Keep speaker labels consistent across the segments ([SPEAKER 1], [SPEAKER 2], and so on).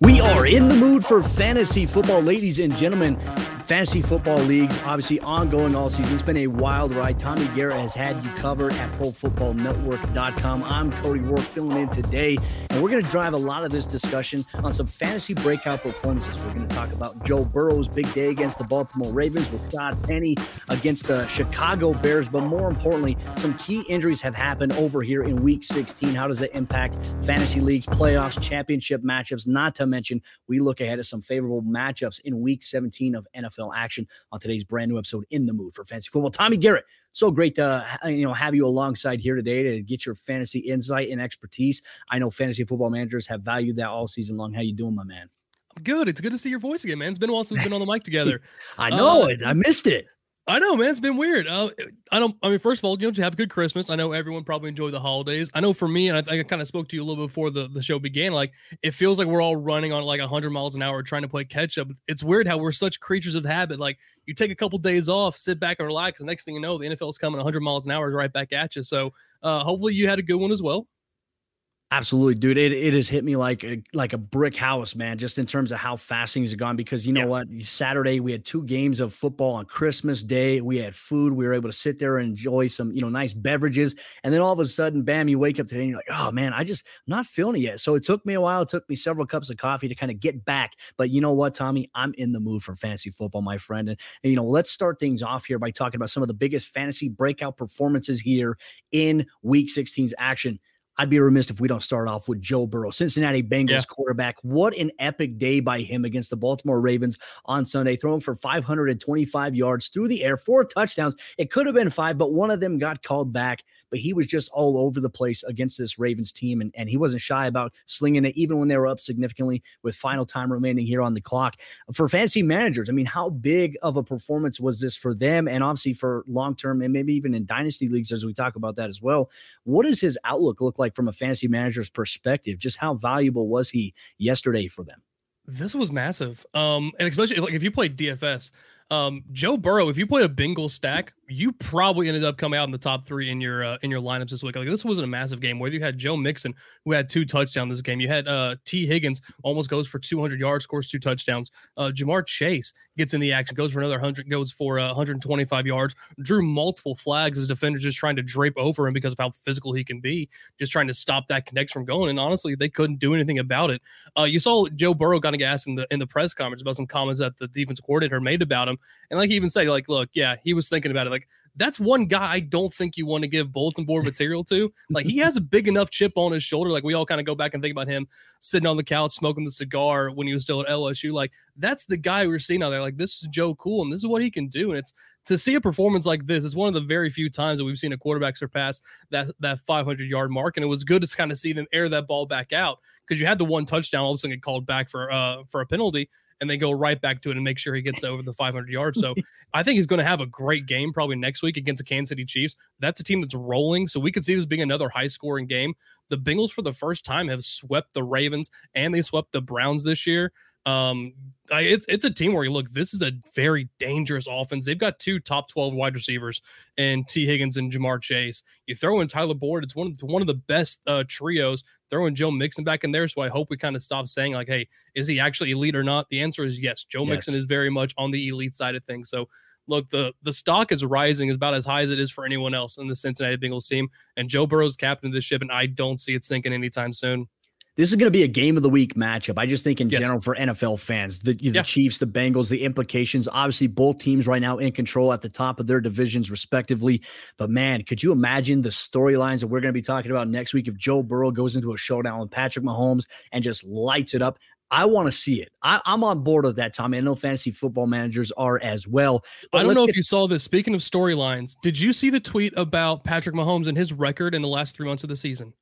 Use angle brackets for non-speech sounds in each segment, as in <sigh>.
[SPEAKER 1] We are in the mood for fantasy football, ladies and gentlemen. Fantasy football leagues, obviously ongoing all season. It's been a wild ride. Tommy Garrett has had you covered at ProFootballNetwork.com. I'm Cody Roark filling in today, and we're going to drive a lot of this discussion on some fantasy breakout performances. We're going to talk about Joe Burrow's big day against the Baltimore Ravens with Todd Penny against the Chicago Bears, but more importantly, some key injuries have happened over here in Week 16. How does it impact fantasy leagues, playoffs, championship matchups? Not to mention, we look ahead at some favorable matchups in Week 17 of NFL action on today's brand new episode in the mood for fantasy football. Tommy Garrett, so great to you know have you alongside here today to get your fantasy insight and expertise. I know fantasy football managers have valued that all season long. How you doing, my man?
[SPEAKER 2] I'm good. It's good to see your voice again, man. It's been a while since we've been on the mic together. <laughs>
[SPEAKER 1] I know uh, it. I missed it.
[SPEAKER 2] I know, man. It's been weird. Uh, I don't. I mean, first of all, you know, to have a good Christmas. I know everyone probably enjoyed the holidays. I know for me, and I, I kind of spoke to you a little bit before the, the show began. Like, it feels like we're all running on like 100 miles an hour trying to play catch up. It's weird how we're such creatures of habit. Like, you take a couple days off, sit back and relax. The next thing you know, the NFL is coming 100 miles an hour right back at you. So, uh, hopefully, you had a good one as well.
[SPEAKER 1] Absolutely, dude. It, it has hit me like a, like a brick house, man. Just in terms of how fast things have gone. Because you know yeah. what, Saturday we had two games of football on Christmas Day. We had food. We were able to sit there and enjoy some you know nice beverages. And then all of a sudden, bam! You wake up today and you're like, oh man, I just I'm not feeling it yet. So it took me a while. It took me several cups of coffee to kind of get back. But you know what, Tommy, I'm in the mood for fantasy football, my friend. And, and you know, let's start things off here by talking about some of the biggest fantasy breakout performances here in Week 16's action. I'd be remiss if we don't start off with Joe Burrow, Cincinnati Bengals yeah. quarterback. What an epic day by him against the Baltimore Ravens on Sunday, throwing for 525 yards through the air, four touchdowns. It could have been five, but one of them got called back. But he was just all over the place against this Ravens team, and, and he wasn't shy about slinging it, even when they were up significantly with final time remaining here on the clock. For fantasy managers, I mean, how big of a performance was this for them, and obviously for long term, and maybe even in dynasty leagues as we talk about that as well? What does his outlook look like? from a fantasy manager's perspective? Just how valuable was he yesterday for them?
[SPEAKER 2] This was massive. Um, and especially like if you played DFS, um, Joe Burrow, if you played a Bengal stack, you probably ended up coming out in the top three in your uh, in your lineups this week. Like this wasn't a massive game. Whether you had Joe Mixon, who had two touchdowns this game, you had uh, Tee Higgins almost goes for 200 yards, scores two touchdowns. Uh, Ja'Marr Chase gets in the action, goes for another 100, goes for uh, 125 yards. Drew multiple flags as defenders just trying to drape over him because of how physical he can be, just trying to stop that connection from going. And honestly, they couldn't do anything about it. Uh, you saw Joe Burrow kind of asked in the in the press conference about some comments that the defense coordinator made about him, and like he even said, like, look, yeah, he was thinking about it, like that's one guy I don't think you want to give bulletin board <laughs> material to. Like he has a big enough chip on his shoulder. Like we all kind of go back and think about him sitting on the couch smoking the cigar when he was still at LSU. Like that's the guy we're seeing out there. Like this is Joe Cool and this is what he can do. And it's to see a performance like this. is one of the very few times that we've seen a quarterback surpass that that 500 yard mark. And it was good to kind of see them air that ball back out because you had the one touchdown all of a sudden get called back for uh for a penalty and then go right back to it and make sure he gets over the 500 yards. So <laughs> I think he's going to have a great game probably next week against the Kansas City Chiefs. That's a team that's rolling. So we could see this being another high scoring game. The Bengals, for the first time, have swept the Ravens and they swept the Browns this year. Um, it's it's a team where you look. This is a very dangerous offense. They've got two top twelve wide receivers and Tee Higgins and Ja'Marr Chase. You throw in Tyler Boyd. It's one of the, one of the best uh, trios. Throwing Joe Mixon back in there, so I hope we kind of stop saying like, "Hey, is he actually elite or not?" The answer is yes. Joe yes. Mixon is very much on the elite side of things. So look, the the stock is rising is about as high as it is for anyone else in the Cincinnati Bengals team. And Joe Burrow's captain of the ship, and I don't see it sinking anytime soon.
[SPEAKER 1] This is going to be a game of the week matchup. I just think in yes. general for NFL fans, the, the yeah. Chiefs, the Bengals, the implications. Obviously, both teams right now in control at the top of their divisions, respectively. But man, could you imagine the storylines that we're going to be talking about next week if Joe Burrow goes into a showdown with Patrick Mahomes and just lights it up? I want to see it. I, am on board with that, Tommy. I know fantasy football managers are as well.
[SPEAKER 2] I don't know if you saw this. Speaking of storylines, did you see the tweet about Patrick Mahomes and his record in the last three months of the season?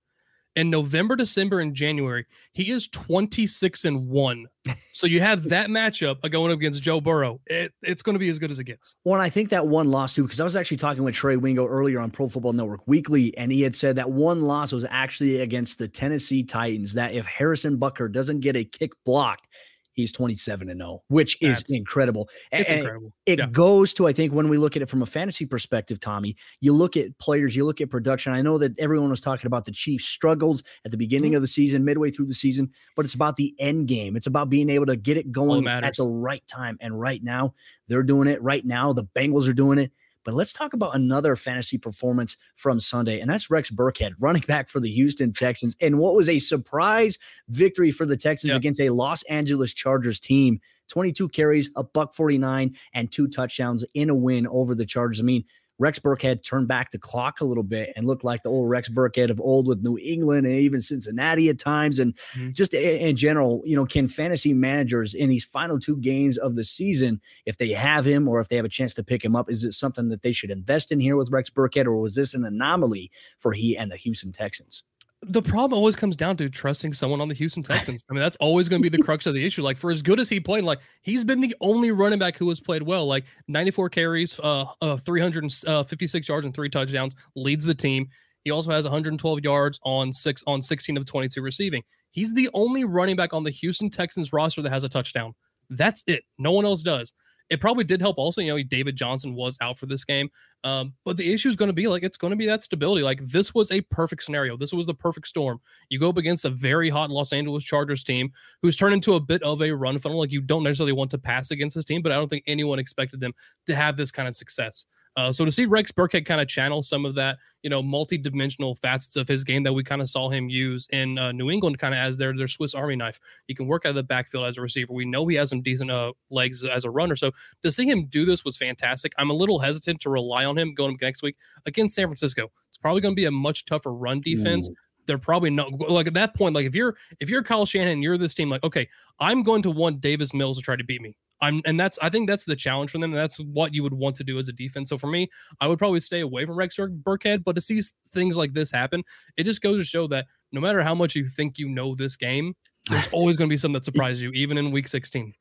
[SPEAKER 2] In November, December, and January, he is 26 and 1. <laughs> so you have that matchup going up against Joe Burrow. It, it's going to be as good as it gets.
[SPEAKER 1] Well, I think that one loss too, because I was actually talking with Trey Wingo earlier on Pro Football Network Weekly, and he had said that one loss was actually against the Tennessee Titans. That if Harrison Butker doesn't get a kick blocked, he's 27 and 0, which is
[SPEAKER 2] That's-
[SPEAKER 1] incredible.
[SPEAKER 2] It's
[SPEAKER 1] And
[SPEAKER 2] incredible.
[SPEAKER 1] It
[SPEAKER 2] Yeah.
[SPEAKER 1] goes to, I think, when we look at it from a fantasy perspective, Tommy, you look at players, you look at production. I know that everyone was talking about the Chiefs' struggles at the beginning
[SPEAKER 2] Mm-hmm.
[SPEAKER 1] of the season, midway through the season, but it's about the end game. It's about being able to get it going at the right time. And right now, they're doing it. Right now, the Bengals are doing it. But let's talk about another fantasy performance from Sunday, and that's Rex Burkhead, <laughs> running back for the Houston Texans. And what was a surprise victory for the Texans
[SPEAKER 2] Yeah.
[SPEAKER 1] against a Los Angeles Chargers team 22 carries, a buck 49, and two touchdowns in a win over the Chargers. I mean, Rex Burkhead turned back the clock a little bit and looked like the old Rex Burkhead of old with New England and even Cincinnati at times. And
[SPEAKER 2] Mhm.
[SPEAKER 1] just in general, you know, can fantasy managers in these final two games of the season, if they have him or if they have a chance to pick him up, is it something that they should invest in here with Rex Burkhead, or was this an anomaly for he and the Houston Texans?
[SPEAKER 2] The problem always comes down to trusting someone on the Houston Texans. I mean, that's always going to be the crux of the issue. Like, for as good as he played, like he's been the only running back who has played well. Like 94 carries, uh, uh 356 yards and three touchdowns, leads the team. He also has 112 yards on six on 16 of 22 receiving. He's the only running back on the Houston Texans roster that has a touchdown. That's it. No one else does. It probably did help also, you know, David Johnson was out for this game. Um, but the issue is going to be like it's going to be that stability. Like this was a perfect scenario. This was the perfect storm. You go up against a very hot Los Angeles Chargers team who's turned into a bit of a run funnel. Like you don't necessarily want to pass against this team, but I don't think anyone expected them to have this kind of success. Uh, so to see Rex Burkhead kind of channel some of that, you know, multi-dimensional facets of his game that we kind of saw him use in uh, New England, kind of as their their Swiss Army knife. He can work out of the backfield as a receiver. We know he has some decent uh, legs as a runner. So to see him do this was fantastic. I'm a little hesitant to rely on him going next week against San Francisco. It's probably going to be a much tougher run defense. They're probably not like at that point. Like if you're if you're Kyle Shanahan, and you're this team. Like okay, I'm going to want Davis Mills to try to beat me. I'm and that's I think that's the challenge for them. And that's what you would want to do as a defense. So for me, I would probably stay away from Rex or Burkhead. But to see things like this happen, it just goes to show that no matter how much you think you know this game, there's <laughs> always going to be something that surprises you, even in Week 16.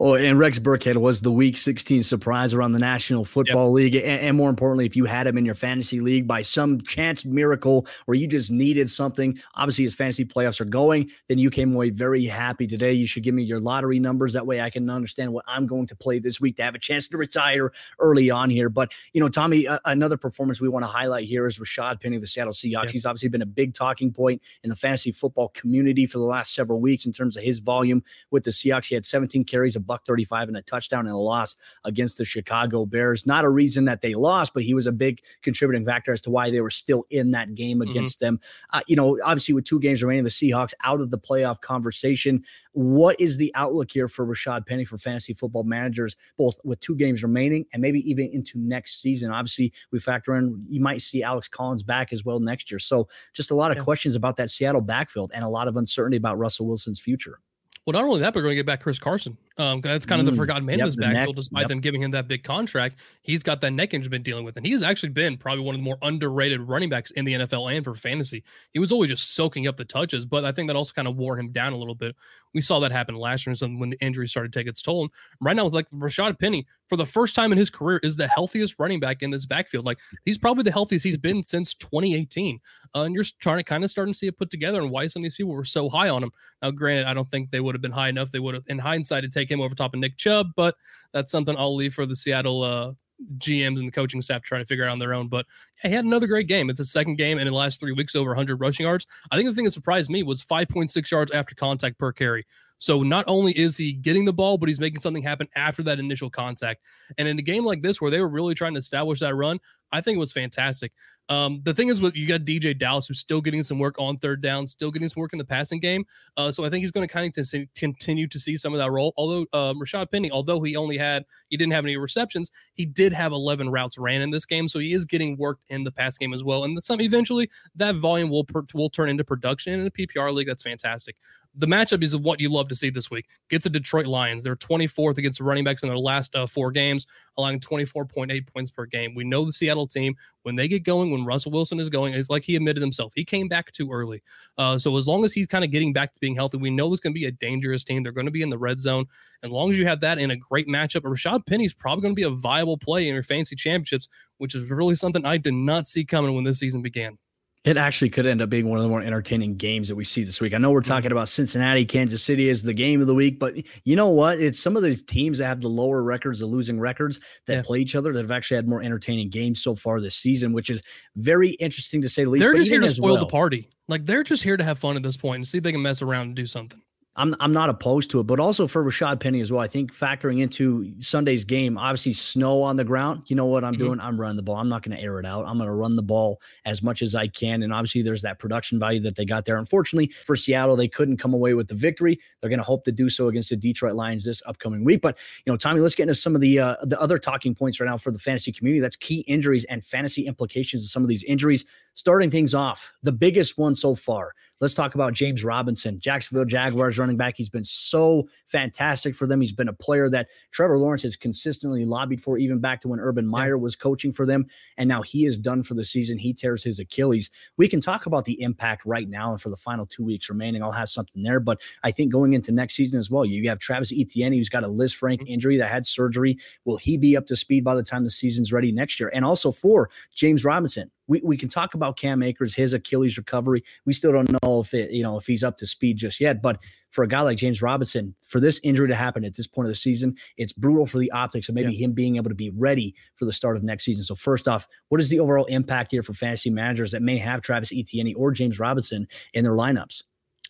[SPEAKER 1] Oh, and Rex Burkhead was the Week 16 surprise around the National Football League, and, and more importantly, if you had him in your fantasy league by some chance miracle where you just needed something, obviously his fantasy playoffs are going, then you came away very happy today. You should give me your lottery numbers that way I can understand what I'm going to play this week to have a chance to retire early on here. But you know, Tommy, uh, another performance we want to highlight here is Rashaad Penny of the Seattle Seahawks.
[SPEAKER 2] Yeah.
[SPEAKER 1] He's obviously been a big talking point in the fantasy football community for the last several weeks in terms of his volume with the Seahawks. He had 17 carries, a buck 35, and a touchdown and a loss against the Chicago Bears. Not a reason that they lost, but he was a big contributing factor as to why they were still in that game
[SPEAKER 2] Mhm.
[SPEAKER 1] against them. Uh, you know, obviously with two games remaining, the Seahawks out of the playoff conversation. What is the outlook here for Rashaad Penny for fantasy football managers, both with two games remaining and maybe even into next season? Obviously, we factor in you might see Alex Collins back as well next year. So just a lot of
[SPEAKER 2] Yeah.
[SPEAKER 1] questions about that Seattle backfield and a lot of uncertainty about Russell Wilson's future.
[SPEAKER 2] Well, not only that, but we're going to get back Chris Carson. Um, that's kind of
[SPEAKER 1] Mm,
[SPEAKER 2] the forgotten man
[SPEAKER 1] yep,
[SPEAKER 2] in this
[SPEAKER 1] the neck,
[SPEAKER 2] backfield, despite
[SPEAKER 1] yep.
[SPEAKER 2] them giving him that big contract. He's got that neck injury been dealing with, and he's actually been probably one of the more underrated running backs in the NFL and for fantasy. He was always just soaking up the touches, but I think that also kind of wore him down a little bit. We saw that happen last year when the injury started to take its toll. And right now, with like Rashaad Penny, for the first time in his career, is the healthiest running back in this backfield. Like he's probably the healthiest he's been since 2018. Uh, and you're trying to kind of starting to see it put together and why some of these people were so high on him. Now, granted, I don't think they would have been high enough. They would have, in hindsight, to take him over top of Nick Chubb, but that's something I'll leave for the Seattle uh, GMs and the coaching staff to try to figure out on their own. But yeah, he had another great game. It's his second game and in the last three weeks over 100 rushing yards. I think the thing that surprised me was 5.6 yards after contact per carry. So not only is he getting the ball, but he's making something happen after that initial contact. And in a game like this, where they were really trying to establish that run, I think it was fantastic. Um, the thing is, with you got DeeJay Dallas, who's still getting some work on third down, still getting some work in the passing game. Uh, so I think he's going to kind of continue to see some of that role. Although um, Rashaad Penny, although he only had he didn't have any receptions, he did have 11 routes ran in this game, so he is getting worked in the pass game as well. And some eventually that volume will per, will turn into production in a PPR league. That's fantastic. The matchup is what you love to see this week. Gets the Detroit Lions. They're 24th against the running backs in their last uh, four games, allowing 24.8 points per game. We know the Seattle team when they get going, when Russell Wilson is going, it's like he admitted himself. He came back too early. Uh, so as long as he's kind of getting back to being healthy, we know it's going to be a dangerous team. They're going to be in the red zone. As long as you have that in a great matchup, Rashaad Penny's probably going to be a viable play in your fantasy championships, which is really something I did not see coming when this season began.
[SPEAKER 1] It actually could end up being one of the more entertaining games that we see this week. I know we're talking mm-hmm. about Cincinnati, Kansas City as the game of the week, but you know what? It's some of these teams that have the lower records, the losing records that yeah. play each other that have actually had more entertaining games so far this season, which is very interesting to say the least.
[SPEAKER 2] They're just here to spoil well, the party. Like they're just here to have fun at this point and see if they can mess around and do something.
[SPEAKER 1] I'm I'm not opposed to it, but also for Rashaad Penny as well. I think factoring into Sunday's game, obviously snow on the ground. You know what I'm mm-hmm. doing? I'm running the ball. I'm not going to air it out. I'm going to run the ball as much as I can. And obviously, there's that production value that they got there. Unfortunately for Seattle, they couldn't come away with the victory. They're going to hope to do so against the Detroit Lions this upcoming week. But you know, Tommy, let's get into some of the uh, the other talking points right now for the fantasy community. That's key injuries and fantasy implications of some of these injuries. Starting things off, the biggest one so far. Let's talk about James Robinson, Jacksonville Jaguars running back. He's been so fantastic for them. He's been a player that Trevor Lawrence has consistently lobbied for, even back to when Urban Meyer was coaching for them. And now he is done for the season. He tears his Achilles. We can talk about the impact right now and for the final two weeks remaining. I'll have something there. But I think going into next season as well, you have Travis Etienne, who's got a Lisfranc mm-hmm. injury that had surgery. Will he be up to speed by the time the season's ready next year? And also for James Robinson, we, we can talk about Cam Akers, his Achilles recovery. We still don't know if it, you know, if he's up to speed just yet. But for a guy like James Robinson, for this injury to happen at this point of the season, it's brutal for the optics of maybe yeah. him being able to be ready for the start of next season. So first off, what is the overall impact here for fantasy managers that may have Travis Etienne or James Robinson in their lineups?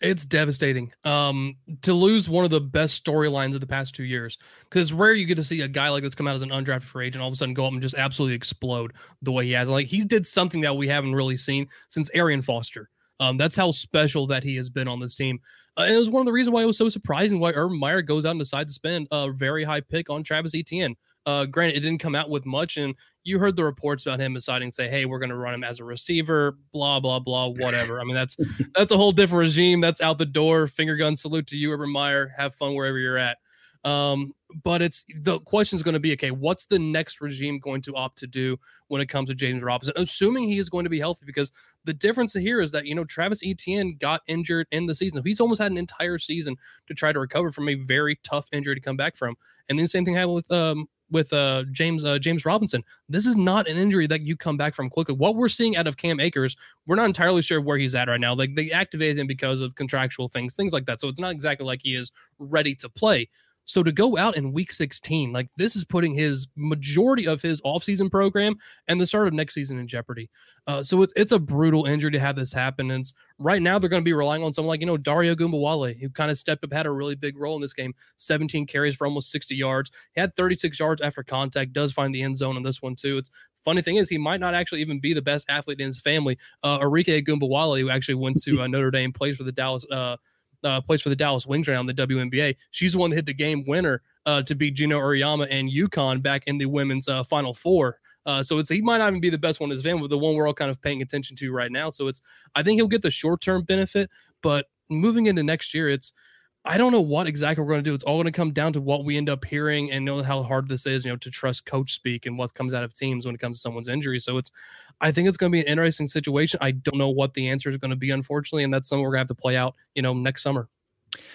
[SPEAKER 2] It's devastating. Um, to lose one of the best storylines of the past two years, because it's rare you get to see a guy like this come out as an undrafted free agent, all of a sudden go up and just absolutely explode the way he has. Like he did something that we haven't really seen since Arian Foster. Um, that's how special that he has been on this team. Uh, and it was one of the reasons why it was so surprising why Urban Meyer goes out and decides to spend a very high pick on Travis Etienne. Uh, granted, it didn't come out with much, and you heard the reports about him deciding to say, "Hey, we're going to run him as a receiver." Blah blah blah. Whatever. I mean, that's <laughs> that's a whole different regime. That's out the door. Finger gun salute to you, Urban Meyer. Have fun wherever you're at. Um, but it's the question is going to be okay, what's the next regime going to opt to do when it comes to James Robinson, assuming he is going to be healthy? Because the difference here is that, you know, Travis Etienne got injured in the season. He's almost had an entire season to try to recover from a very tough injury to come back from. And then the same thing happened with um, with uh, James uh, James Robinson. This is not an injury that you come back from quickly. What we're seeing out of Cam Akers, we're not entirely sure where he's at right now. Like they activated him because of contractual things, things like that. So it's not exactly like he is ready to play. So to go out in week 16, like this is putting his majority of his offseason program and the start of next season in jeopardy. Uh, so it's it's a brutal injury to have this happen. And right now they're going to be relying on someone like, you know, Dare Ogunbowale, who kind of stepped up, had a really big role in this game, 17 carries for almost 60 yards. He had 36 yards after contact, does find the end zone in this one too. It's funny thing is he might not actually even be the best athlete in his family. Uh, Arike Ogunbowale, who actually went to <laughs> uh, Notre Dame, plays for the Dallas uh, uh, plays for the Dallas Wings right now in the WNBA. She's the one that hit the game winner uh, to beat Geno Auriemma and UConn back in the women's uh, Final Four. Uh, so it's he might not even be the best one in his family, but the one we're all kind of paying attention to right now. So it's I think he'll get the short term benefit, but moving into next year, it's I don't know what exactly we're going to do. It's all going to come down to what we end up hearing and know how hard this is, you know, to trust coach speak and what comes out of teams when it comes to someone's injury. So it's, I think it's going to be an interesting situation. I don't know what the answer is going to be, unfortunately, and that's something we're going to have to play out, you know, next summer.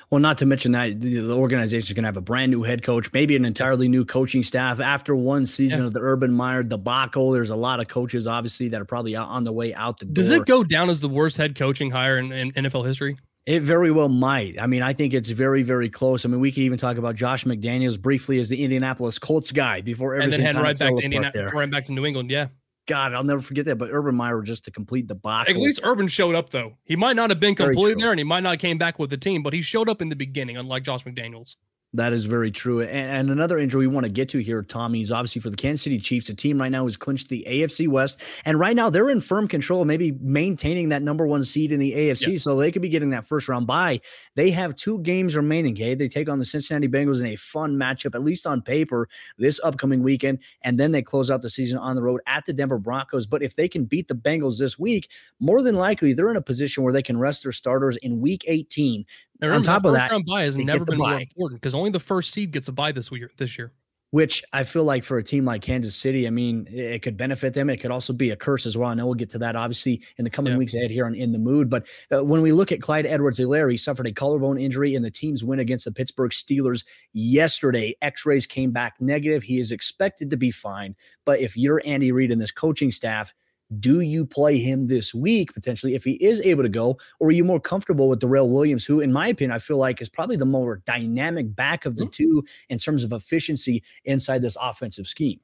[SPEAKER 1] Well, not to mention that the organization is going to have a brand new head coach, maybe an entirely new coaching staff after one season yeah. of the Urban Meyer debacle. There's a lot of coaches, obviously, that are probably on the way out the door.
[SPEAKER 2] Does it go down as the worst head coaching hire in, in NFL history?
[SPEAKER 1] It very well might. I mean, I think it's very, very close. I mean, we could even talk about Josh McDaniels briefly as the Indianapolis Colts guy before everything.
[SPEAKER 2] And then head right back to Indianapolis, right back to New England. Yeah.
[SPEAKER 1] God, I'll never forget that. But Urban Meyer just to complete the box.
[SPEAKER 2] At least Urban showed up though. He might not have been completely there, and he might not have came back with the team, but he showed up in the beginning, unlike Josh McDaniels.
[SPEAKER 1] That is very true. And, and, another injury we want to get to here, Tommy, is obviously for the Kansas City Chiefs, a team right now who's clinched the AFC West. And right now they're in firm control, maybe maintaining that number one seed in the AFC. Yes. So they could be getting that first round bye. They have two games remaining. Okay. They take on the Cincinnati Bengals in a fun matchup, at least on paper, this upcoming weekend. And then they close out the season on the road at the Denver Broncos. But if they can beat the Bengals this week, more than likely they're in a position where they can rest their starters in week 18
[SPEAKER 2] remember, on top of that, round buy has never been more important because only the first seed gets a buy this year. This year,
[SPEAKER 1] which I feel like for a team like Kansas City, I mean, it could benefit them. It could also be a curse as well. I know we'll get to that obviously in the coming yeah. weeks ahead here on In the Mood. But uh, when we look at Clyde Edwards-Helaire, he suffered a collarbone injury in the team's win against the Pittsburgh Steelers yesterday. X rays came back negative. He is expected to be fine. But if you're Andy Reid and this coaching staff, Do you play him this week potentially if he is able to go, or are you more comfortable with Darrel Williams, who, in my opinion, I feel like is probably the more dynamic back of the mm-hmm. two in terms of efficiency inside this offensive scheme?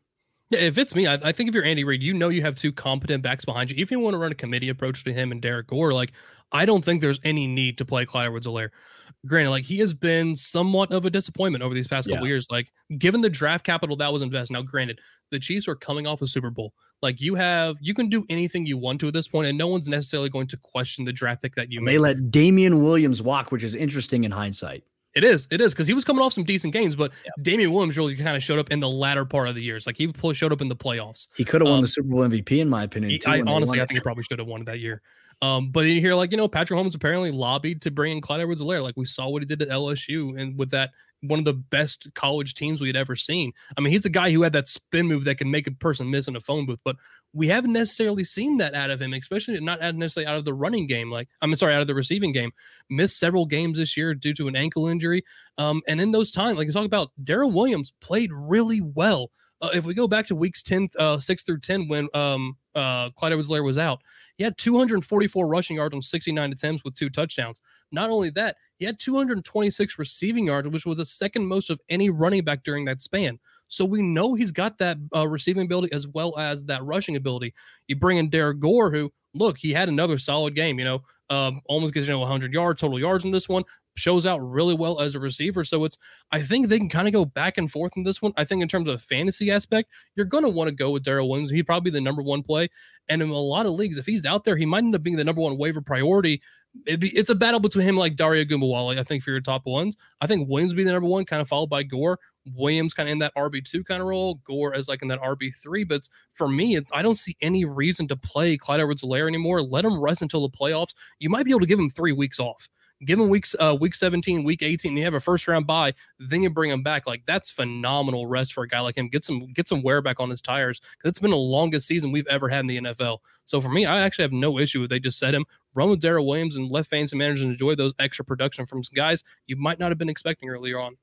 [SPEAKER 2] Yeah, if it's me, I, I, think if you're Andy Reid, you know you have two competent backs behind you. If you want to run a committee approach to him and Derrick Gore, like I don't think there's any need to play Clyde Edwards-Helaire. Granted, like he has been somewhat of a disappointment over these past yeah. couple years. Like given the draft capital that was invested. Now, granted, the Chiefs are coming off a Super Bowl. Like you have, you can do anything you want to at this point, and no one's necessarily going to question the draft pick that you
[SPEAKER 1] may let Damien Williams walk, which is interesting in hindsight.
[SPEAKER 2] It is. It is because he was coming off some decent games, but yeah. Damien Williams really kind of showed up in the latter part of the years. Like he showed up in the playoffs.
[SPEAKER 1] He could have won um, the Super Bowl MVP, in my opinion. He,
[SPEAKER 2] too, I honestly, I think he probably should have won it that year. Um, but then you hear like you know Patrick Mahomes apparently lobbied to bring in Clyde Edwards-Helaire. Like we saw what he did at LSU, and with that one of the best college teams we had ever seen. I mean, he's a guy who had that spin move that can make a person miss in a phone booth, but we haven't necessarily seen that out of him, especially not necessarily out of the running game. Like I'm sorry, out of the receiving game. Missed several games this year due to an ankle injury. Um, and in those times, like you talk about, Darrel Williams played really well. Uh, if we go back to weeks 10, uh, 6 through 10, when um, uh, Clyde Edwards-Helaire was out, he had 244 rushing yards on 69 attempts with two touchdowns. Not only that, he had 226 receiving yards, which was the second most of any running back during that span. So we know he's got that uh, receiving ability as well as that rushing ability. You bring in Derrick Gore, who look, he had another solid game. You know, um, almost gets you know 100 yards total yards in this one. Shows out really well as a receiver. So it's I think they can kind of go back and forth in this one. I think in terms of fantasy aspect, you're to want to go with Darrel Williams. He'd probably be the number one play. And in a lot of leagues, if he's out there, he might end up being the number one waiver priority be, it's a battle between him like Dare Ogunbowale, I think, for your top ones. I think Williams be the number one, kind of followed by Gore. Williams kind of in that RB2 kind of role, Gore as like in that RB3. But for me, it's I don't see any reason to play Clyde Edwards-Helaire anymore. Let him rest until the playoffs. You might be able to give him three weeks off give him weeks uh week 17 week 18 you have a first round bye then you bring him back. Like that's phenomenal rest for a guy like him. Get some get some wear back on his tires because it's been the longest season we've ever had in the nfl so for me i actually have no issue if they just set him run with Darrel Williams and let fans and managers enjoy those extra production from some guys you might not have been expecting earlier on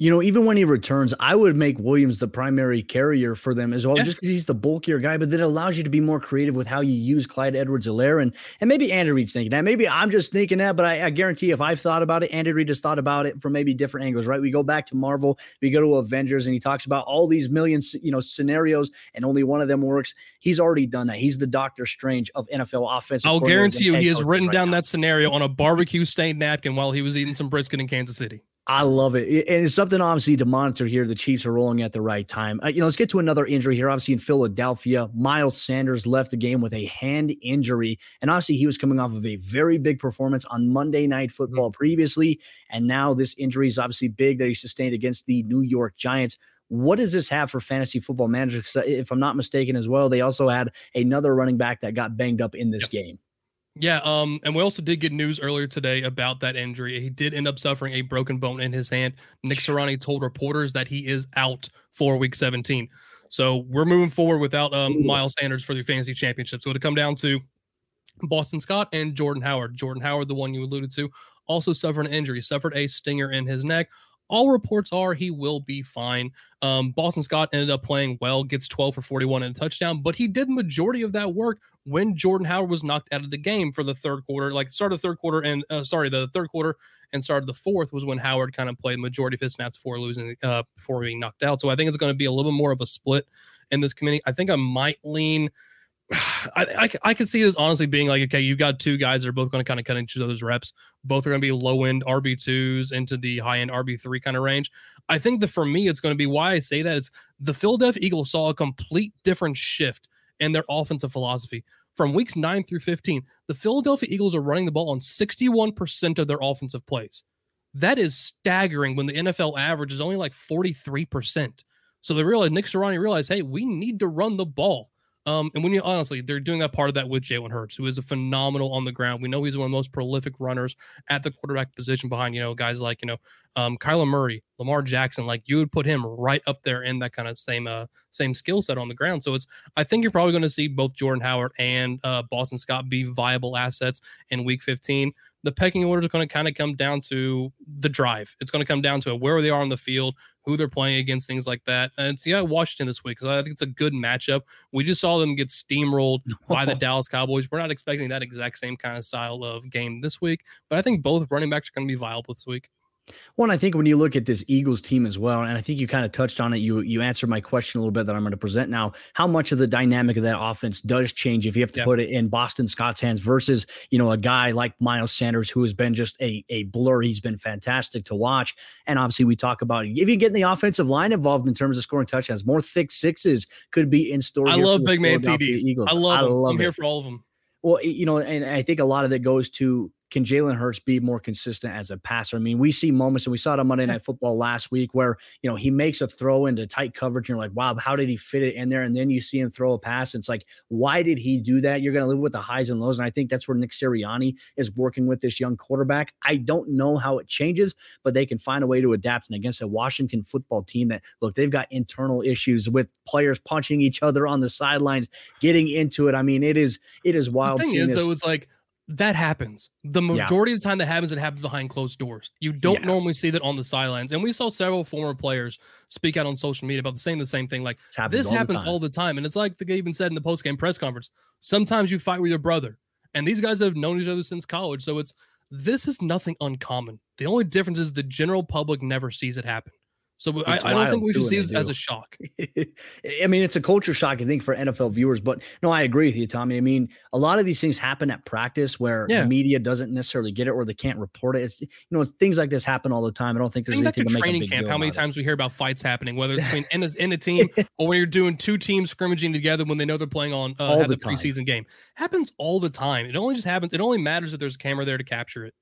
[SPEAKER 1] you know, even when he returns, I would make Williams the primary carrier for them as well, yeah. just because he's the bulkier guy. But then it allows you to be more creative with how you use Clyde Edwards-Helaire. And, and maybe Andy Reid's thinking that. Maybe I'm just thinking that, but I, I, guarantee if I've thought about it, Andy Reid has thought about it from maybe different angles, right? We go back to Marvel, we go to Avengers, and he talks about all these millions, you know, scenarios, and only one of them works. He's already done that. He's the Doctor Strange of NFL offense.
[SPEAKER 2] I'll guarantee you, he has written right down now. that scenario on a barbecue stained napkin while he was eating some brisket in Kansas City.
[SPEAKER 1] I love it. And it's something obviously to monitor here. The Chiefs are rolling at the right time. Uh, you know, let's get to another injury here. Obviously, in Philadelphia, Miles Sanders left the game with a hand injury. And obviously, he was coming off of a very big performance on Monday Night Football mm-hmm. previously. And now this injury is obviously big that he sustained against the New York Giants. What does this have for fantasy football managers? If I'm not mistaken, as well, they also had another running back that got banged up in this yep. game.
[SPEAKER 2] Yeah, um, and we also did get news earlier today about that injury. He did end up suffering a broken bone in his hand. Nick Sirianni told reporters that he is out for Week 17. So we're moving forward without um, Miles Sanders for the fantasy championship. So it'll come down to Boston Scott and Jordan Howard. Jordan Howard, the one you alluded to, also suffered an injury, suffered a stinger in his neck. All reports are he will be fine. Um, Boston Scott ended up playing well, gets 12 for 41 and a touchdown, but he did majority of that work when Jordan Howard was knocked out of the game for the third quarter. Like start of the third quarter and uh, sorry, the third quarter and started the fourth was when Howard kind of played the majority of his snaps before losing, uh, before being knocked out. So I think it's going to be a little bit more of a split in this committee. I think I might lean I, I, I see this honestly being like, okay, you've got two guys that are both going to kind of cut each other's reps. Both are going to be low end RB2s into the high end RB3 kind of range. I think that for me, it's going to be why I say that is the Philadelphia Eagles saw a complete different shift in their offensive philosophy. From weeks 9 through 15, the Philadelphia Eagles are running the ball on 61% of their offensive plays. That is staggering when the NFL average is only like 43%. So they realized, Nick Sirianni realized, hey, we need to run the ball. Um, and when you honestly, they're doing that part of that with Jalen Hurts, who is a phenomenal on the ground. We know he's one of the most prolific runners at the quarterback position behind, you know, guys like, you know, um, Kyler Murray, Lamar Jackson. Like you would put him right up there in that kind of same uh same skill set on the ground. So it's I think you're probably going to see both Jordan Howard and uh, Boston Scott be viable assets in week 15. The pecking order is going to kind of come down to the drive. It's going to come down to where they are on the field, who they're playing against, things like that. And it's yeah, Washington this week because I think it's a good matchup. We just saw them get steamrolled <laughs> by the Dallas Cowboys. We're not expecting that exact same kind of style of game this week, but I think both running backs are going to be viable this week.
[SPEAKER 1] Well, I think when you look at this Eagles team as well, and I think you kind of touched on it, you you answered my question a little bit that I'm going to present now. How much of the dynamic of that offense does change if you have to yep. put it in Boston Scott's hands versus you know a guy like Miles Sanders who has been just a a blur. He's been fantastic to watch, and obviously we talk about if you get the offensive line involved in terms of scoring touchdowns, more thick sixes could be in store.
[SPEAKER 2] I love big man TDs. I love. I love. I'm it. here for all of them.
[SPEAKER 1] Well, you know, and I think a lot of it goes to can Jalen Hurts be more consistent as a passer? I mean, we see moments, and we saw it on Monday Night Football last week, where you know he makes a throw into tight coverage, and you're like, "Wow, how did he fit it in there?" And then you see him throw a pass, and it's like, "Why did he do that?" You're going to live with the highs and lows, and I think that's where Nick Sirianni is working with this young quarterback. I don't know how it changes, but they can find a way to adapt. And against a Washington football team that look, they've got internal issues with players punching each other on the sidelines, getting into it. I mean, it is it is wild.
[SPEAKER 2] The thing is, though, it's like that happens. The majority yeah. of the time that happens, it happens behind closed doors. You don't yeah. normally see that on the sidelines. And we saw several former players speak out on social media about the saying the same thing. Like this all happens the all the time. And it's like the guy even said in the post game press conference. Sometimes you fight with your brother. And these guys have known each other since college. So it's this is nothing uncommon. The only difference is the general public never sees it happen. So I, I, don't think we should see this as a shock. <laughs>
[SPEAKER 1] I mean, it's a culture shock, I think, for NFL viewers. But no, I agree with you, Tommy. I mean, a lot of these things happen at practice where yeah. the media doesn't necessarily get it or they can't report it. It's you know, things like this happen all the time. I don't think there's think anything to training camp.
[SPEAKER 2] How many times it. we hear about fights happening, whether it's between <laughs> in, a, in a team or when you're doing two teams scrimmaging together when they know they're playing on uh, have the, the preseason game. Happens all the time. It only just happens. It only matters if there's a camera there to capture it.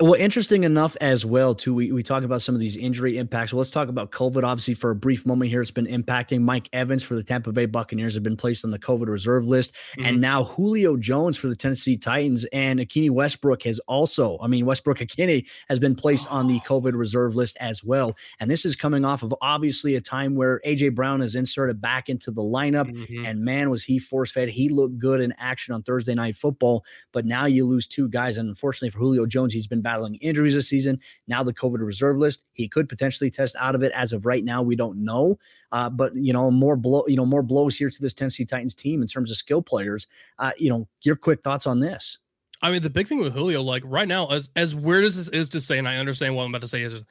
[SPEAKER 1] Well, interesting enough as well, too. We, we talk about some of these injury impacts. Well, let's talk about COVID. Obviously, for a brief moment here, it's been impacting Mike Evans for the Tampa Bay Buccaneers have been placed on the COVID reserve list, mm-hmm. and now Julio Jones for the Tennessee Titans and Ikhine Westbrook has also. I mean, Westbrook Ikhine has been placed on the COVID reserve list as well, and this is coming off of obviously a time where AJ Brown is inserted back into the lineup, mm-hmm. and man, was he force fed. He looked good in action on Thursday Night Football, but now you lose two guys, and unfortunately for Julio Jones, he's been battling injuries this season. Now the COVID reserve list, he could potentially test out of it. As of right now, we don't know. Uh, but you know, more blow, you know, more blows here to this Tennessee Titans team in terms of skill players. Uh, you know, your quick thoughts on this?
[SPEAKER 2] I mean, the big thing with Julio, like right now, as as weird as this is to say, and I understand what I'm about to say is,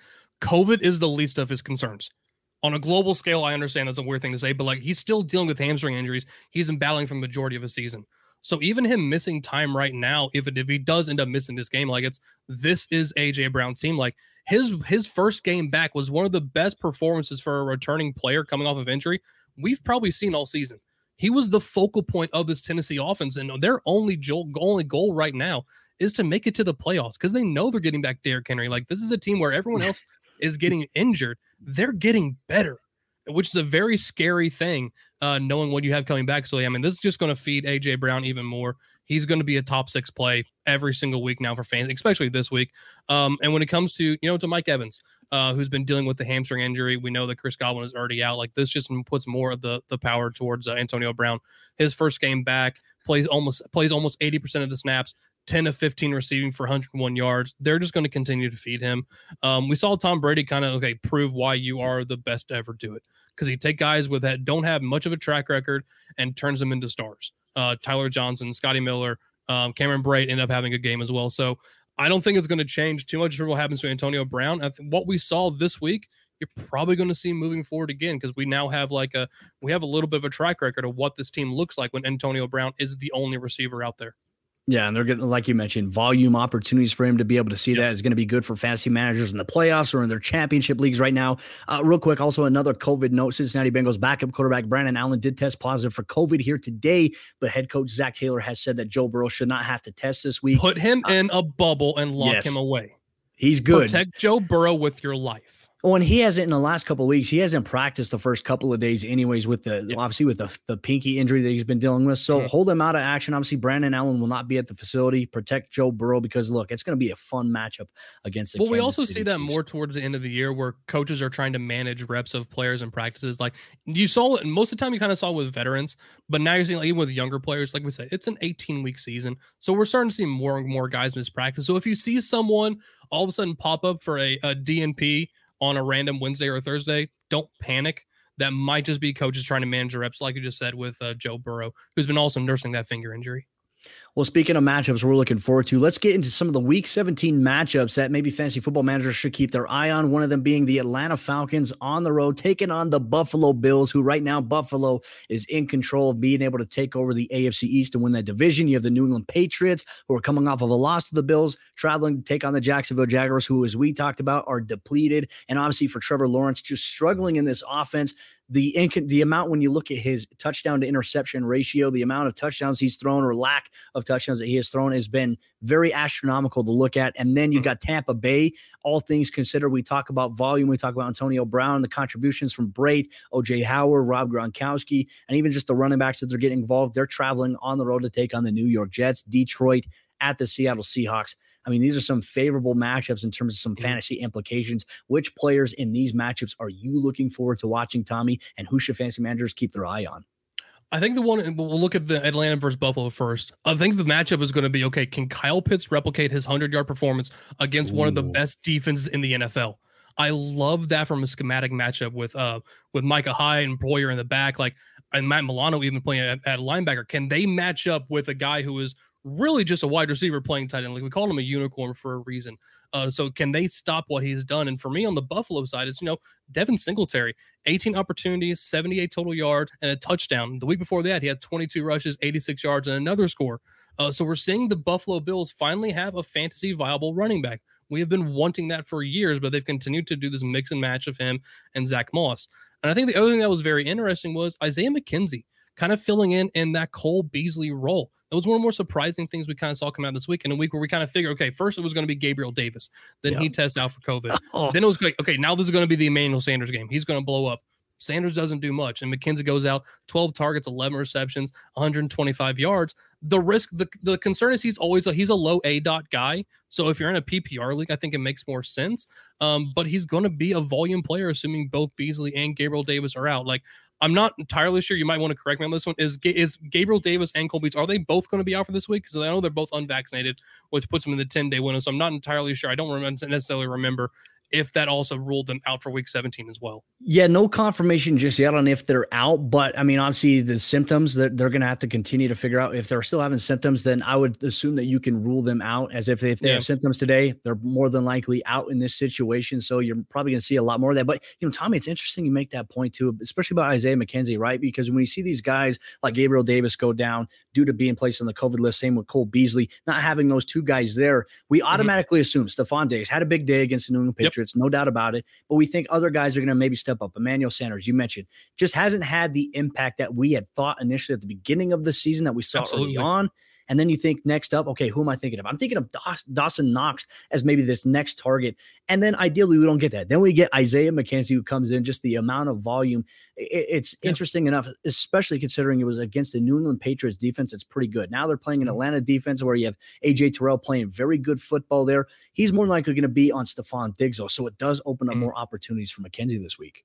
[SPEAKER 2] COVID is the least of his concerns. On a global scale, I understand that's a weird thing to say, but like he's still dealing with hamstring injuries. He's been battling for the majority of his season. So even him missing time right now, if it, if he does end up missing this game, like it's this is AJ Brown's team. Like his his first game back was one of the best performances for a returning player coming off of injury we've probably seen all season. He was the focal point of this Tennessee offense, and their only goal, only goal right now is to make it to the playoffs because they know they're getting back Derrick Henry. Like this is a team where everyone <laughs> else is getting injured. They're getting better which is a very scary thing, uh, knowing what you have coming back. So, yeah, I mean, this is just going to feed AJ Brown even more. He's going to be a top six play every single week now for fans, especially this week. Um, and when it comes to, you know, to Mike Evans, uh, who's been dealing with the hamstring injury, we know that Chris Godwin is already out. Like this just puts more of the the power towards uh, Antonio Brown. His first game back plays almost plays almost 80% of the snaps. 10 of 15 receiving for 101 yards. They're just going to continue to feed him. Um, we saw Tom Brady kind of okay prove why you are the best to ever do it because he take guys with that don't have much of a track record and turns them into stars. Uh, Tyler Johnson, Scotty Miller, um, Cameron Brate end up having a game as well. So I don't think it's going to change too much for what happens to Antonio Brown. Think what we saw this week, you're probably going to see moving forward again because we now have like a we have a little bit of a track record of what this team looks like when Antonio Brown is the only receiver out there.
[SPEAKER 1] Yeah, and they're getting, like you mentioned, volume opportunities for him to be able to see yes. that is going to be good for fantasy managers in the playoffs or in their championship leagues right now. Uh, real quick, also another COVID note: Cincinnati Bengals backup quarterback Brandon Allen did test positive for COVID here today, but head coach Zac Taylor has said that Joe Burrow should not have to test this week.
[SPEAKER 2] Put him uh, in a bubble and lock yes. him away.
[SPEAKER 1] He's good.
[SPEAKER 2] Protect Joe Burrow with your life.
[SPEAKER 1] Well, and he hasn't in the last couple weeks. He hasn't practiced the first couple of days, anyways. With the obviously with the, the pinky injury that he's been dealing with, so mm-hmm. hold him out of action. Obviously, Brandon Allen will not be at the facility. Protect Joe Burrow because look, it's going to be a fun matchup against. The
[SPEAKER 2] well,
[SPEAKER 1] Kansas
[SPEAKER 2] we also
[SPEAKER 1] City
[SPEAKER 2] see that
[SPEAKER 1] Chiefs.
[SPEAKER 2] more towards the end of the year, where coaches are trying to manage reps of players and practices. Like you saw, it most of the time you kind of saw with veterans, but now you're seeing like even with younger players. Like we said, it's an 18 week season, so we're starting to see more and more guys miss practice. So if you see someone all of a sudden pop up for a, a DNP on a random Wednesday or Thursday, don't panic. That might just be coaches trying to manage reps, like you just said with uh, Joe Burrow, who's been also nursing that finger injury.
[SPEAKER 1] Well, speaking of matchups, we're looking forward to. Let's get into some of the Week 17 matchups that maybe fantasy football managers should keep their eye on. One of them being the Atlanta Falcons on the road, taking on the Buffalo Bills, who right now Buffalo is in control of being able to take over the AFC East and win that division. You have the New England Patriots, who are coming off of a loss to the Bills, traveling to take on the Jacksonville Jaguars, who, as we talked about, are depleted. And obviously for Trevor Lawrence, just struggling in this offense the inc- the amount when you look at his touchdown to interception ratio, the amount of touchdowns he's thrown or lack of touchdowns that he has thrown has been very astronomical to look at. And then you've hmm. got Tampa Bay. All things considered, we talk about volume, we talk about Antonio Brown, the contributions from Brate, OJ Howard, Rob Gronkowski, and even just the running backs that they're getting involved. They're traveling on the road to take on the New York Jets, Detroit at the Seattle Seahawks. I mean, these are some favorable matchups in terms of some fantasy implications. Which players in these matchups are you looking forward to watching, Tommy? And who should fantasy managers keep their eye on?
[SPEAKER 2] I think the one we'll look at the Atlanta versus Buffalo first. I think the matchup is going to be okay. Can Kyle Pitts replicate his hundred yard performance against Ooh. one of the best defenses in the NFL? I love that from a schematic matchup with uh with Micah Hyde and Poyer in the back, like and Matt Milano even playing at, at linebacker. Can they match up with a guy who is really just a wide receiver playing tight end. Like we called him a unicorn for a reason. Uh, so can they stop what he's done? And for me on the Buffalo side, is you know Devin Singletary, 18 opportunities, 78 total yards, and a touchdown. The week before that, he had 22 rushes, 86 yards, and another score. Uh, so we're seeing the Buffalo Bills finally have a fantasy viable running back. We have been wanting that for years, but they've continued to do this mix and match of him and Zach Moss. And I think the other thing that was very interesting was Isaiah McKenzie kind of filling in in that Cole Beasley role. That was one of the more surprising things we kind of saw come out this week in a week where we kind of figured, okay, first it was going to be Gabriel Davis. Then yep. he tests out for COVID. <laughs> Oh. Then it was like, okay, now this is going to be the Emmanuel Sanders game. He's going to blow up. Sanders doesn't do much. And McKenzie goes out 12 targets, 11 receptions, 125 yards. The risk, the, the concern is he's always a, he's a low A dot guy. So if you're in a PPR league, I think it makes more sense. Um, but he's going to be a volume player, assuming both Beasley and Gabriel Davis are out. Like I'm not entirely sure. You might want to correct me on this one. Is is Gabriel Davis and Cole Beasley are they both going to be out for this week? Because I know they're both unvaccinated, which puts them in the 10 day window. So I'm not entirely sure. I don't necessarily remember if that also ruled them out for week 17 as well.
[SPEAKER 1] Yeah, no confirmation just yet on if they're out, but I mean, obviously the symptoms that they're going to have to continue to figure out if they're still having symptoms, then I would assume that you can rule them out as if they, if they yeah. have symptoms today, they're more than likely out in this situation. So you're probably going to see a lot more of that. But, you know, Tommy, it's interesting you make that point too, especially about Isaiah McKenzie, right? Because when you see these guys like Gabriel Davis go down due to being placed on the COVID list, same with Cole Beasley, not having those two guys there, we mm-hmm. automatically mm-hmm. assume Stefon Diggs had a big day against the New England Patriots, yep. no doubt about it it, but we think other guys are going to maybe step up. Emmanuel Sanders, you mentioned, just hasn't had the impact that we had thought initially at the beginning of the season that we saw Absolutely. early on. And then you think next up, okay, who am I thinking of? I'm thinking of Dawson Knox as maybe this next target. And then ideally, we don't get that. Then we get Isaiah McKenzie who comes in, just the amount of volume. It's yeah. interesting enough, especially considering it was against the New England Patriots defense. It's pretty good. Now they're playing an mm-hmm. Atlanta defense where you have AJ Terrell playing very good football there. He's more likely going to be on Stefon Diggs, though. So it does open up mm-hmm. more opportunities for McKenzie this week.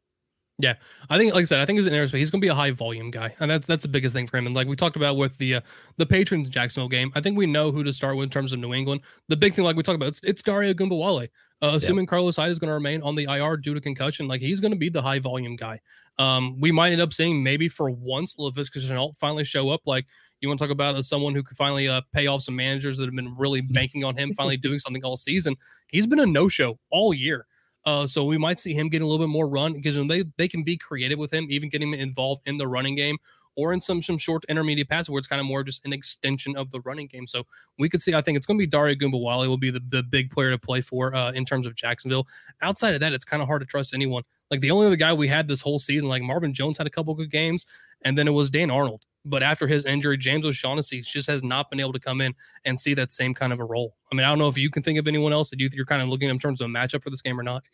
[SPEAKER 2] Yeah, I think, like I said, I think he's an aerospace. He's going to be a high volume guy, and that's that's the biggest thing for him. And like we talked about with the uh, the Patriots Jacksonville game, I think we know who to start with in terms of New England. The big thing, like we talked about, it's, it's Dare Ogunbowale. Uh, assuming Carlos Hyde is going to remain on the IR due to concussion, like he's going to be the high volume guy. Um, we might end up seeing maybe for once Laviska Shenault finally show up. Like you want to talk about as someone who could finally uh, pay off some managers that have been really banking on him finally <laughs> doing something all season. He's been a no show all year. Uh, so we might see him getting a little bit more run because they they can be creative with him, even getting him involved in the running game or in some some short intermediate passes where it's kind of more just an extension of the running game. So we could see, I think it's going to be Dare Ogunbowale will be the, the big player to play for uh, in terms of Jacksonville. Outside of that, it's kind of hard to trust anyone. Like the only other guy we had this whole season, like Marvin Jones had a couple good games, and then it was Dan Arnold. But after his injury, James O'Shaughnessy just has not been able to come in and see that same kind of a role. I mean, I don't know if you can think of anyone else that you, you're kind of looking in terms of a matchup for this game or not.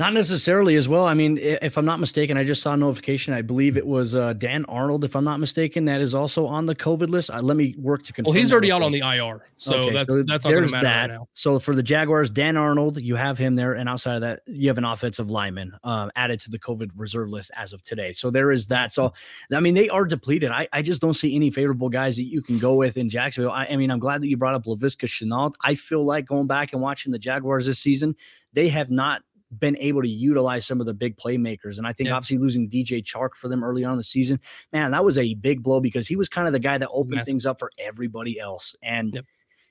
[SPEAKER 1] Not necessarily as well. I mean, if I'm not mistaken, I just saw a notification. I believe it was uh, Dan Arnold, if I'm not mistaken, that is also on the COVID list. Uh, let me work to confirm.
[SPEAKER 2] Well, he's already out on the IR, so okay, that's so that's there's that. Right
[SPEAKER 1] so for the Jaguars, Dan Arnold, you have him there, and outside of that, you have an offensive lineman uh, added to the COVID reserve list as of today. So there is that. So I mean, they are depleted. I, I just don't see any favorable guys that you can go with in Jacksonville. I, I mean, I'm glad that you brought up Laviska Shenault. I feel like going back and watching the Jaguars this season, they have not been able to utilize some of the big playmakers. And I think obviously losing DJ Chark for them early on in the season, man, that was a big blow because he was kind of the guy that opened things up for everybody else. And yep.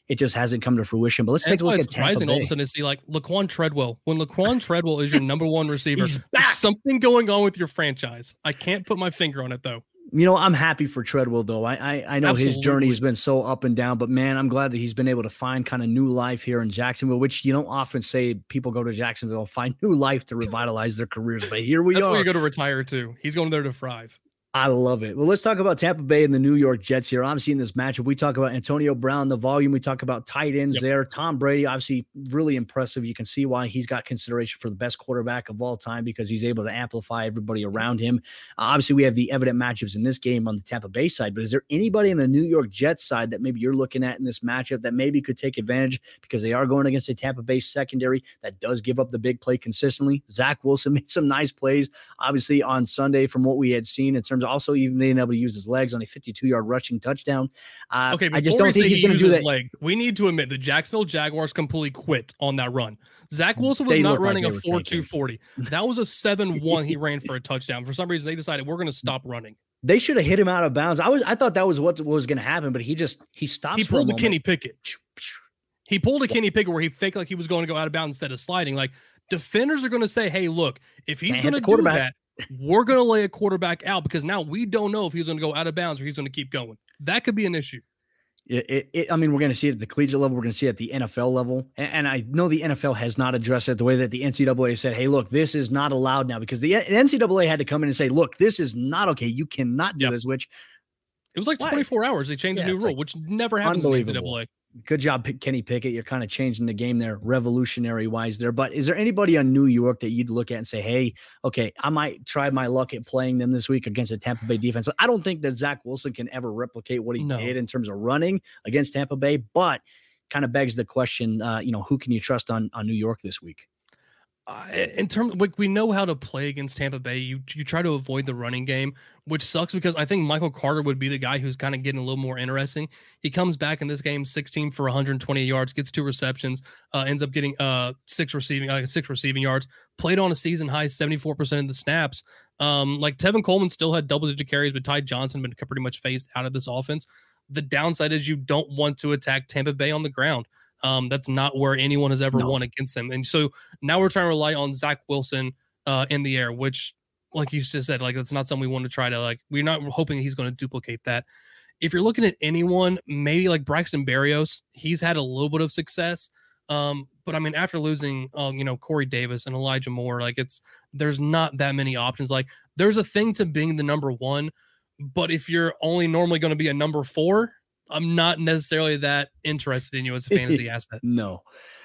[SPEAKER 1] it just hasn't come to fruition. But let's and take a look at surprising
[SPEAKER 2] all of a sudden to see like Laquon Treadwell. When Laquon Treadwell is your number one receiver, something going on with your franchise. I can't put my finger on it though
[SPEAKER 1] you know, I'm happy for Treadwell though. I I, I know Absolutely. his journey has been so up and down, but man, I'm glad that he's been able to find kind of new life here in Jacksonville, which you don't often say people go to Jacksonville find <laughs> new life to revitalize their careers. But here we
[SPEAKER 2] That's
[SPEAKER 1] are.
[SPEAKER 2] That's where you go to retire to. He's going there to thrive.
[SPEAKER 1] I love it. Well, let's talk about Tampa Bay and the New York Jets here. Obviously, in this matchup, we talk about Antonio Brown, the volume. We talk about tight ends yep. there. Tom Brady, obviously, really impressive. You can see why he's got consideration for the best quarterback of all time because he's able to amplify everybody around him. Uh, obviously, we have the evident matchups in this game on the Tampa Bay side, but is there anybody in the New York Jets side that maybe you're looking at in this matchup that maybe could take advantage because they are going against a Tampa Bay secondary that does give up the big play consistently? Zach Wilson <laughs> made some nice plays, obviously, on Sunday from what we had seen in terms of also even being able to use his legs on a 52 yard rushing touchdown. Uh, okay, I just don't think he's going to do that. Leg,
[SPEAKER 2] we need to admit the Jacksonville Jaguars completely quit on that run. Zach Wilson was they not running like a 4 2 40. That was a 7 1 he ran for a touchdown. For some reason, they decided we're going to stop running.
[SPEAKER 1] They should have hit him out of bounds. I was I thought that was what was going to happen, but he just he stopped.
[SPEAKER 2] He pulled the Kenny Pickett. He pulled a Kenny Pickett where he faked like he was going to go out of bounds instead of sliding. Like defenders are going to say, "Hey, look, if he's going to do that, we're going to lay a quarterback out because now we don't know if he's going to go out of bounds or he's going to keep going. That could be an issue.
[SPEAKER 1] It, it, it, I mean, we're going to see it at the collegiate level. We're going to see it at the NFL level. And, and, I know the NFL has not addressed it the way that the NCAA said, hey, look, this is not allowed now because the uh, NCAA had to come in and say, look, this is not okay. You cannot do yep. this, which
[SPEAKER 2] it was like 24 Why? hours. They changed yeah, a new rule, like which never happens in the NCAA
[SPEAKER 1] good job, Kenny Pickett. You're kind of changing the game there, revolutionary wise there. But is there anybody on New York that you'd look at and say, hey, okay, I might try my luck at playing them this week against a Tampa Bay defense? I don't think that Zach Wilson can ever replicate what he no. did in terms of running against Tampa Bay, but kind of begs the question, uh, you know, who can you trust on on New York this week?
[SPEAKER 2] In terms like we know how to play against Tampa Bay, you you try to avoid the running game, which sucks because I think Michael Carter would be the guy who's kind of getting a little more interesting. He comes back in this game 16 for 120 yards, gets two receptions, uh, ends up getting uh six receiving uh, six receiving yards, played on a season high 74% of the snaps. Um, like Tevin Coleman still had double digit carries, but Ty Johnson been pretty much phased out of this offense. The downside is you don't want to attack Tampa Bay on the ground. Um, that's not where anyone has ever no. won against them. And so now we're trying to rely on Zach Wilson uh, in the air, which, like you just said, like that's not something we want to try to like. We're not hoping he's going to duplicate that. If you're looking at anyone, maybe like Braxton Berrios, he's had a little bit of success. Um, but I mean, after losing, um, you know, Corey Davis and Elijah Moore, like it's there's not that many options. Like there's a thing to being the number one, but if you're only normally going to be a number four, I'm not necessarily that interested in you as a fantasy <laughs> asset.
[SPEAKER 1] no,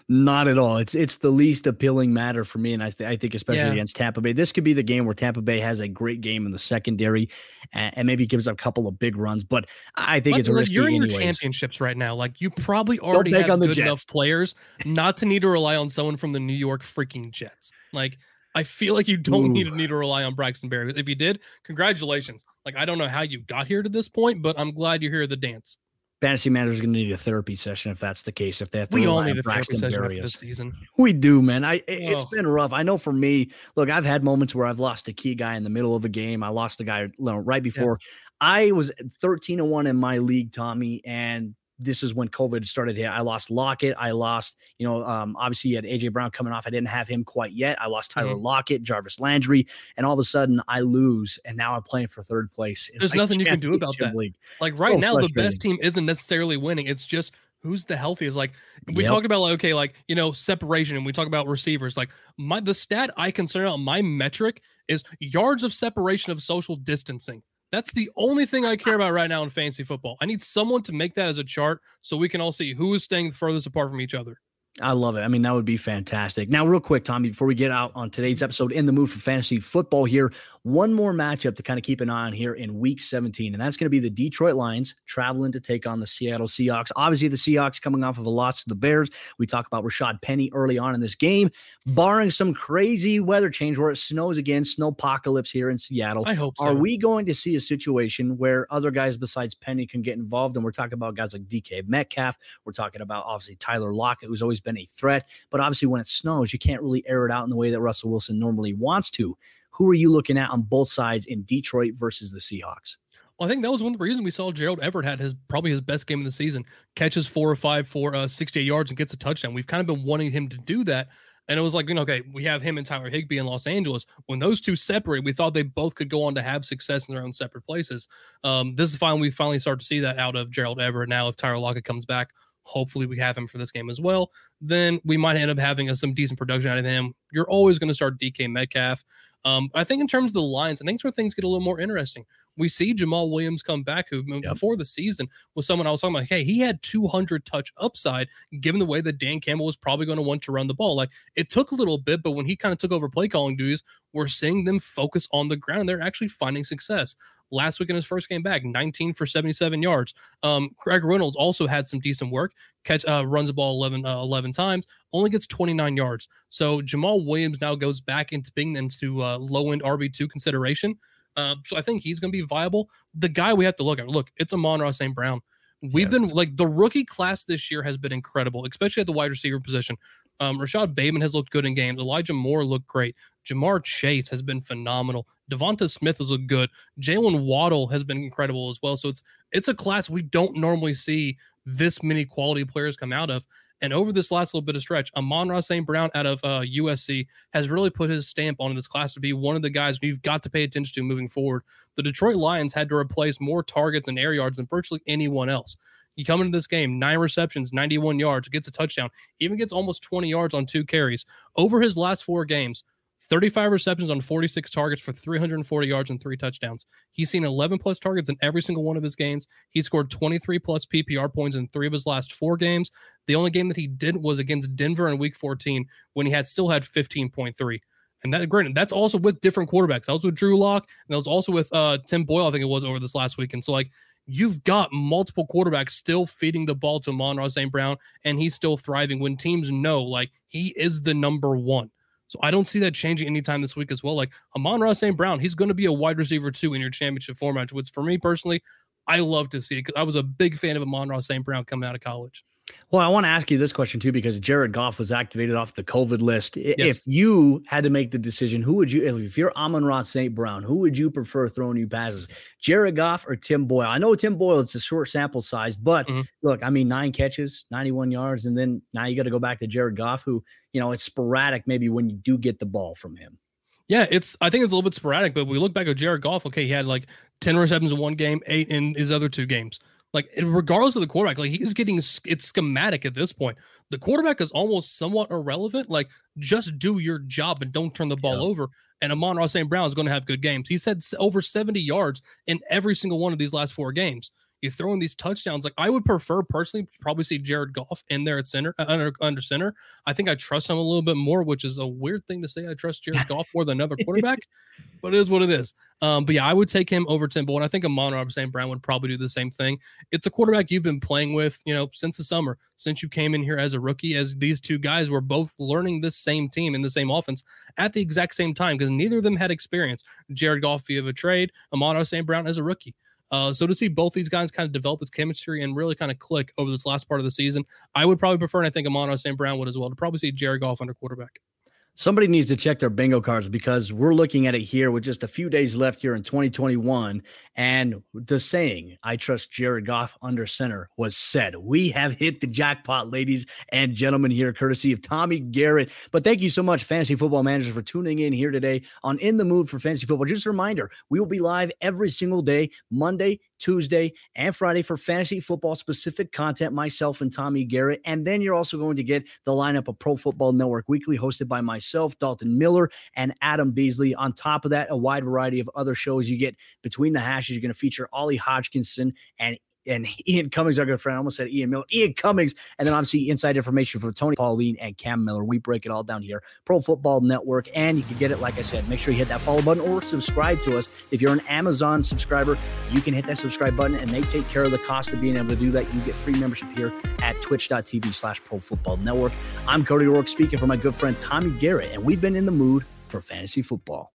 [SPEAKER 1] not at all. It's it's the least appealing matter for me, and I, th- I think especially yeah. against Tampa Bay, this could be the game where Tampa Bay has a great game in the secondary, and, and maybe gives up a couple of big runs. But I think but, it's like, risky.
[SPEAKER 2] You're in
[SPEAKER 1] anyways.
[SPEAKER 2] your championships right now. Like you probably already have good Jets. enough players not to need to rely on someone from the New York freaking Jets. Like I feel like you don't Ooh. need to need to rely on Braxton Berry. If you did, congratulations. Like I don't know how you got here to this point, but I'm glad you're here at the dance
[SPEAKER 1] fantasy managers are going to need a therapy session if that's the case. If they have to
[SPEAKER 2] we all need a therapy session this season.
[SPEAKER 1] We do, man. I it's been rough. I know for me. Look, I've had moments where I've lost a key guy in the middle of a game. I lost a guy you know, right before. Yeah. I was thirteen and one in my league, Tommy, and this is when COVID started here. I lost Lockett. I lost, you know, um, obviously you had AJ Brown coming off. I didn't have him quite yet. I lost Tyler mm-hmm. Lockett, Jarvis Landry, and all of a sudden I lose, and now I'm playing for third place.
[SPEAKER 2] There's nothing you can do about that. League. Like right so now, the best team isn't necessarily winning. It's just who's the healthiest. Like we yep. talked about, like okay, like you know, separation, and we talk about receivers. Like my the stat I consider out my metric is yards of separation of social distancing. That's the only thing I care about right now in fantasy football. I need someone to make that as a chart so we can all see who is staying furthest apart from each other.
[SPEAKER 1] I love it. I mean, that would be fantastic. Now, real quick, Tommy, before we get out on today's episode, in the mood for fantasy football here, one more matchup to kind of keep an eye on here in week 17, and that's going to be the Detroit Lions traveling to take on the Seattle Seahawks. Obviously, the Seahawks coming off of a loss to the Bears. We talk about Rashaad Penny early on in this game, barring some crazy weather change where it snows again, snow apocalypse here in Seattle.
[SPEAKER 2] I hope so.
[SPEAKER 1] Are we going to see a situation where other guys besides Penny can get involved? And we're talking about guys like DK Metcalf. We're talking about obviously Tyler Lockett, who's always been a threat. But obviously, when it snows, you can't really air it out in the way that Russell Wilson normally wants to. Who are you looking at on both sides in Detroit versus the Seahawks?
[SPEAKER 2] Well, I think that was one of the reasons we saw Gerald Everett had his probably his best game of the season. Catches four or five for uh, 68 yards and gets a touchdown. We've kind of been wanting him to do that. And it was like, you know, okay, we have him and Tyler Higbee in Los Angeles. When those two separate, we thought they both could go on to have success in their own separate places. Um, this is finally we finally start to see that out of Gerald Everett. Now, if Tyler Lockett comes back, hopefully we have him for this game as well. Then we might end up having a, some decent production out of him. You're always going to start DK Metcalf. Um, I think in terms of the Lions, I think it's where things get a little more interesting. We see Jamaal Williams come back, who yep. before the season was someone I was talking about. Hey, he had 200 touch upside, given the way that Dan Campbell was probably going to want to run the ball. Like it took a little bit, but when he kind of took over play calling duties, we're seeing them focus on the ground. And they're actually finding success. Last week in his first game back, 19 for 77 yards. Um, Craig Reynolds also had some decent work. Catch uh, runs the ball 11, uh, 11 times, only gets 29 yards. So Jamaal Williams now goes back into being into uh, low end RB two consideration. Uh, so I think he's going to be viable. The guy we have to look at, look, it's Amon-Ra St. Brown. We've yes. been like the rookie class this year has been incredible, especially at the wide receiver position. Um, Rashod Bateman has looked good in games. Elijah Moore looked great. Ja'Marr Chase has been phenomenal. DeVonta Smith has looked good. Jaylen Waddle has been incredible as well. So it's it's a class we don't normally see this many quality players come out of. And over this last little bit of stretch, Amon-Ra St. Brown out of uh, USC has really put his stamp on this class to be one of the guys we've got to pay attention to moving forward. The Detroit Lions had to replace more targets and air yards than virtually anyone else. You come into this game, nine receptions, 91 yards, gets a touchdown, even gets almost 20 yards on two carries. Over his last four games, 35 receptions on 46 targets for 340 yards and three touchdowns. He's seen 11 plus targets in every single one of his games. He scored 23 plus PPR points in three of his last four games. The only game that he did was against Denver in week 14 when he had still had 15.3. And that granted, that's also with different quarterbacks. That was with Drew Lock, and that was also with uh, Tim Boyle, I think it was over this last week. And so like you've got multiple quarterbacks still feeding the ball to Amon-Ra St. Brown, and he's still thriving when teams know like he is the number one. So I don't see that changing anytime this week as well. Like Amon-Ra St. Brown, he's going to be a wide receiver too in your championship format, which for me personally, I love to see it because I was a big fan of Amon-Ra St. Brown coming out of college.
[SPEAKER 1] Well, I want to ask you this question too, because Jared Goff was activated off the COVID list. Yes. If you had to make the decision, who would you, if you're Amon-Ra St. Brown, who would you prefer throwing you passes, Jared Goff or Tim Boyle? I know Tim Boyle, it's a short sample size, but mm-hmm. look, I mean, nine catches, 91 yards, and then now you got to go back to Jared Goff, who, you know, it's sporadic maybe when you do get the ball from him.
[SPEAKER 2] Yeah, it's. I think it's a little bit sporadic, but we look back at Jared Goff. Okay, he had like ten receptions in one game, eight in his other two games. Like regardless of the quarterback, like he's getting it's schematic at this point. The quarterback is almost somewhat irrelevant. Like just do your job and don't turn the ball yeah. over. And Amon-Ra St. Brown is going to have good games. He's had over 70 yards in every single one of these last four games you throw in these touchdowns. Like I would prefer personally probably see Jared Goff in there at center uh, under under center. I think I trust him a little bit more, which is a weird thing to say. I trust Jared Goff more than another quarterback, <laughs> but it is what it is. Um, but yeah, I would take him over Tim and I think Amon-Ra St. Brown would probably do the same thing. It's a quarterback you've been playing with, you know, since the summer, since you came in here as a rookie. As these two guys were both learning this same team in the same offense at the exact same time, because neither of them had experience. Jared Goff via a trade, Amon-Ra St. Brown as a rookie. Uh, so to see both these guys kind of develop this chemistry and really kind of click over this last part of the season, I would probably prefer, and I think Amon-Ra St. Brown would as well, to probably see Jared Goff under quarterback.
[SPEAKER 1] Somebody needs to check their bingo cards because we're looking at it here with just a few days left here in 2021. And the saying, I trust Jared Goff under center, was said. We have hit the jackpot, ladies and gentlemen, here, courtesy of Tommy Garrett. But thank you so much, fantasy football managers, for tuning in here today on In the Mood for Fantasy Football. Just a reminder, we will be live every single day, Monday, Tuesday, and Friday for fantasy football specific content, myself and Tommy Garrett. And then you're also going to get the lineup of Pro Football Network Weekly, hosted by myself, Dalton Miller, and Adam Beasley. On top of that, a wide variety of other shows you get between the hashes. You're going to feature Ollie Hodgkinson and and Ian Cummings, our good friend. I almost said Ian Miller, Ian Cummings, and then obviously inside information from Tony Pauline and Cam Mellor. We break it all down here. Pro Football Network, and you can get it. Like I said, make sure you hit that follow button or subscribe to us. If you're an Amazon subscriber, you can hit that subscribe button, and they take care of the cost of being able to do that. You get free membership here at Twitch.tv/slash Pro Football Network. I'm Cody Roark speaking for my good friend Tommy Garrett, and we've been in the mood for fantasy football.